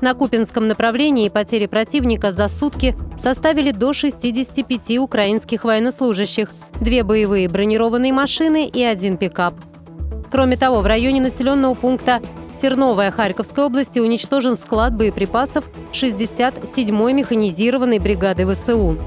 На Купинском направлении потери противника за сутки составили до 65 украинских военнослужащих, две боевые бронированные машины и один пикап. Кроме того, в районе населенного пункта Терновая Харьковской области уничтожен склад боеприпасов 67-й механизированной бригады ВСУ.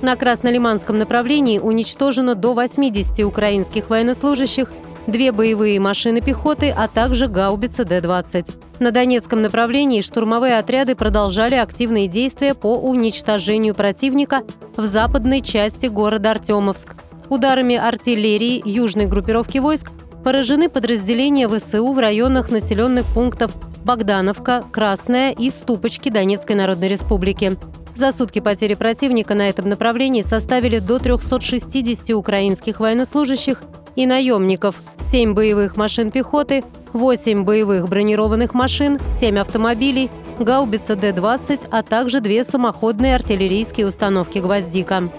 На Краснолиманском направлении уничтожено до 80 украинских военнослужащих, две боевые машины пехоты, а также гаубица Д-20. На Донецком направлении штурмовые отряды продолжали активные действия по уничтожению противника в западной части города Артемовск. Ударами артиллерии южной группировки войск поражены подразделения ВСУ в районах населенных пунктов Богдановка, Красная и Ступочки Донецкой Народной Республики. За сутки потери противника на этом направлении составили до 360 украинских военнослужащих и наемников, 7 боевых машин пехоты, 8 боевых бронированных машин, 7 автомобилей, гаубица Д-20, а также две самоходные артиллерийские установки «Гвоздика».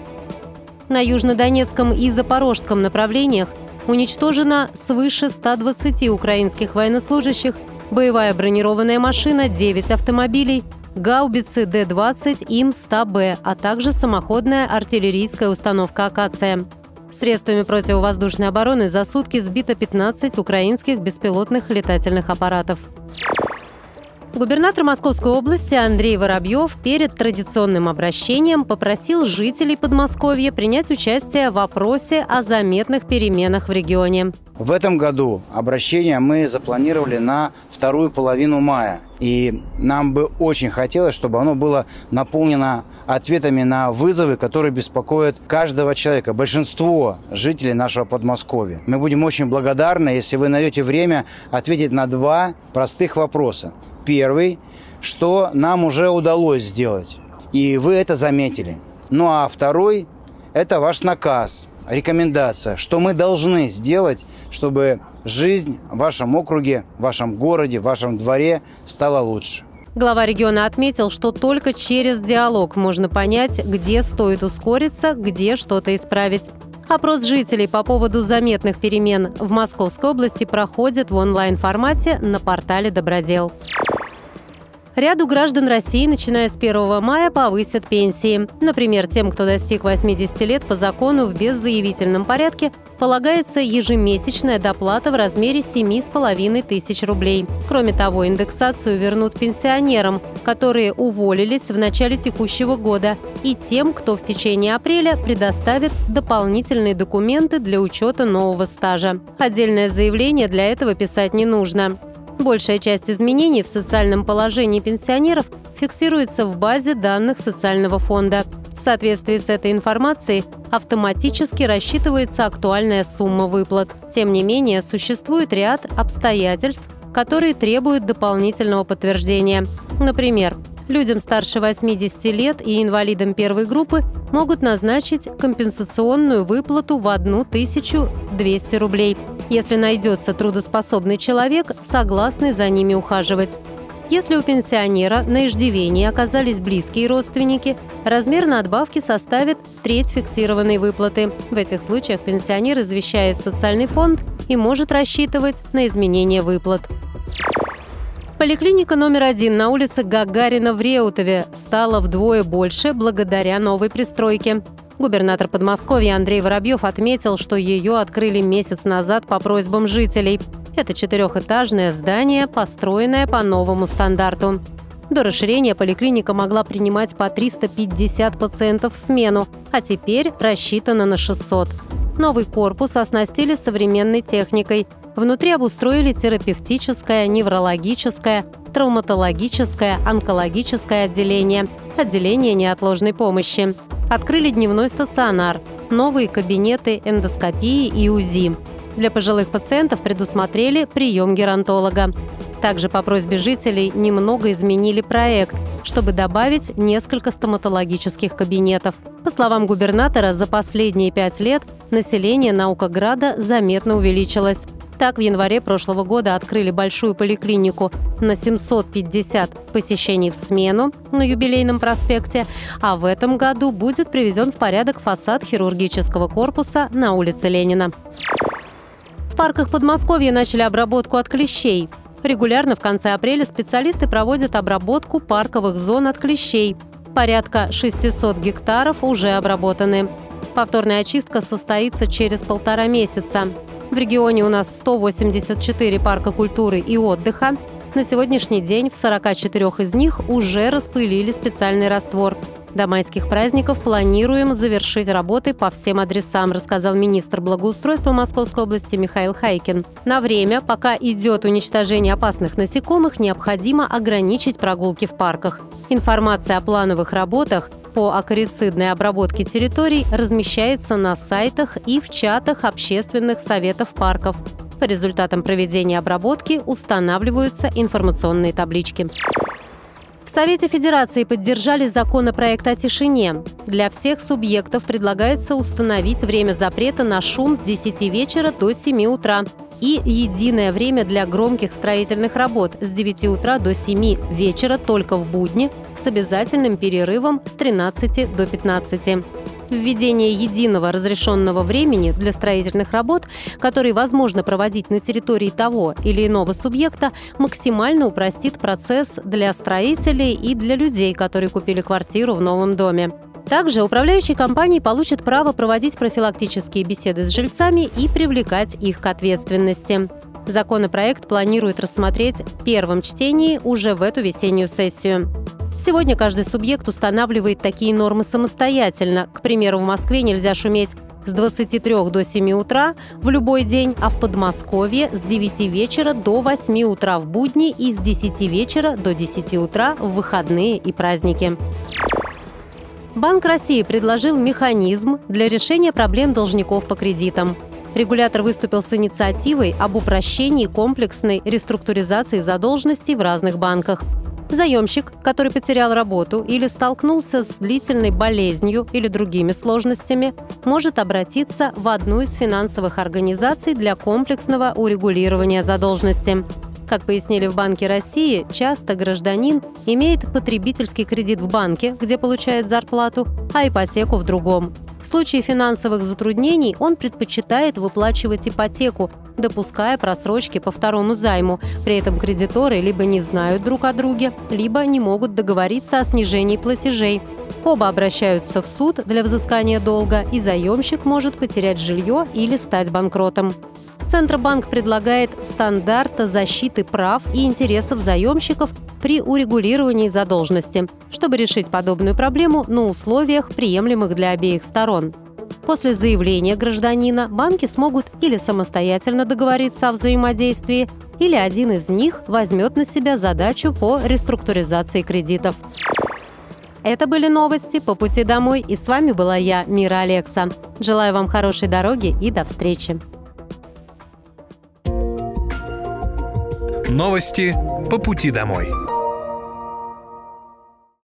На южнодонецком и запорожском направлениях уничтожено свыше 120 украинских военнослужащих, боевая бронированная машина, 9 автомобилей, гаубицы Д-20 ИМ-100Б, а также самоходная артиллерийская установка «Акация». Средствами противовоздушной обороны за сутки сбито 15 украинских беспилотных летательных аппаратов. Губернатор Московской области Андрей Воробьев перед традиционным обращением попросил жителей Подмосковья принять участие в вопросе о заметных переменах в регионе. В этом году обращение мы запланировали на вторую половину мая. И нам бы очень хотелось, чтобы оно было наполнено ответами на вызовы, которые беспокоят каждого человека, большинство жителей нашего Подмосковья. Мы будем очень благодарны, если вы найдете время ответить на два простых вопроса. Первый, что нам уже удалось сделать, и вы это заметили. Ну а второй, это ваш наказ, рекомендация, что мы должны сделать, чтобы жизнь в вашем округе, в вашем городе, в вашем дворе стала лучше. Глава региона отметил, что только через диалог можно понять, где стоит ускориться, где что-то исправить. Опрос жителей по поводу заметных перемен в Московской области проходит в онлайн-формате на портале «Добродел». Ряду граждан России, начиная с 1 мая, повысят пенсии. Например, тем, кто достиг 80 лет по закону в беззаявительном порядке, полагается ежемесячная доплата в размере 7,5 тысяч рублей. Кроме того, индексацию вернут пенсионерам, которые уволились в начале текущего года, и тем, кто в течение апреля предоставит дополнительные документы для учета нового стажа. Отдельное заявление для этого писать не нужно. Большая часть изменений в социальном положении пенсионеров фиксируется в базе данных социального фонда. В соответствии с этой информацией автоматически рассчитывается актуальная сумма выплат. Тем не менее, существует ряд обстоятельств, которые требуют дополнительного подтверждения. Например, людям старше 80 лет и инвалидам первой группы могут назначить компенсационную выплату в 1200 рублей – если найдется трудоспособный человек, согласный за ними ухаживать. Если у пенсионера на иждивении оказались близкие родственники, размер надбавки составит треть фиксированной выплаты. В этих случаях пенсионер извещает социальный фонд и может рассчитывать на изменение выплат. Поликлиника номер один на улице Гагарина в Реутове стала вдвое больше благодаря новой пристройке. Губернатор Подмосковья Андрей Воробьев отметил, что ее открыли месяц назад по просьбам жителей. Это четырехэтажное здание, построенное по новому стандарту. До расширения поликлиника могла принимать по 350 пациентов в смену, а теперь рассчитана на 600. Новый корпус оснастили современной техникой. Внутри обустроили терапевтическое, неврологическое, травматологическое, онкологическое отделение, отделение неотложной помощи. Открыли дневной стационар, новые кабинеты эндоскопии и УЗИ. Для пожилых пациентов предусмотрели прием геронтолога. Также по просьбе жителей немного изменили проект, чтобы добавить несколько стоматологических кабинетов. По словам губернатора, за последние пять лет население Наукограда заметно увеличилось. Так, в январе прошлого года открыли большую поликлинику на 750 посещений в смену на юбилейном проспекте, а в этом году будет приведен в порядок фасад хирургического корпуса на улице Ленина. В парках Подмосковья начали обработку от клещей. Регулярно в конце апреля специалисты проводят обработку парковых зон от клещей. Порядка 600 гектаров уже обработаны. Повторная очистка состоится через полтора месяца. В регионе у нас 184 парка культуры и отдыха. На сегодняшний день в 44 из них уже распылили специальный раствор. До майских праздников планируем завершить работы по всем адресам, рассказал министр благоустройства Московской области Михаил Хайкин. На время, пока идет уничтожение опасных насекомых, необходимо ограничить прогулки в парках. Информация о плановых работах по акарицидной обработке территорий размещается на сайтах и в чатах общественных советов парков. По результатам проведения обработки устанавливаются информационные таблички. В Совете Федерации поддержали законопроект о тишине. Для всех субъектов предлагается установить время запрета на шум с 10 вечера до 7 утра и единое время для громких строительных работ с 9 утра до 7 вечера только в будни с обязательным перерывом с 13 до 15 введение единого разрешенного времени для строительных работ, которые возможно проводить на территории того или иного субъекта, максимально упростит процесс для строителей и для людей, которые купили квартиру в новом доме. Также управляющие компании получат право проводить профилактические беседы с жильцами и привлекать их к ответственности. Законопроект планирует рассмотреть в первом чтении уже в эту весеннюю сессию. Сегодня каждый субъект устанавливает такие нормы самостоятельно. К примеру, в Москве нельзя шуметь с 23 до 7 утра в любой день, а в Подмосковье с 9 вечера до 8 утра в будни и с 10 вечера до 10 утра в выходные и праздники. Банк России предложил механизм для решения проблем должников по кредитам. Регулятор выступил с инициативой об упрощении комплексной реструктуризации задолженностей в разных банках – Заемщик, который потерял работу или столкнулся с длительной болезнью или другими сложностями, может обратиться в одну из финансовых организаций для комплексного урегулирования задолженности. Как пояснили в Банке России, часто гражданин имеет потребительский кредит в банке, где получает зарплату, а ипотеку в другом. Случае финансовых затруднений он предпочитает выплачивать ипотеку, допуская просрочки по второму займу. При этом кредиторы либо не знают друг о друге, либо не могут договориться о снижении платежей. Оба обращаются в суд для взыскания долга, и заемщик может потерять жилье или стать банкротом. Центробанк предлагает стандарты защиты прав и интересов заемщиков при урегулировании задолженности, чтобы решить подобную проблему на условиях, приемлемых для обеих сторон. После заявления гражданина банки смогут или самостоятельно договориться о взаимодействии, или один из них возьмет на себя задачу по реструктуризации кредитов. Это были новости по пути домой, и с вами была я, Мира Алекса. Желаю вам хорошей дороги и до встречи. Новости по пути домой.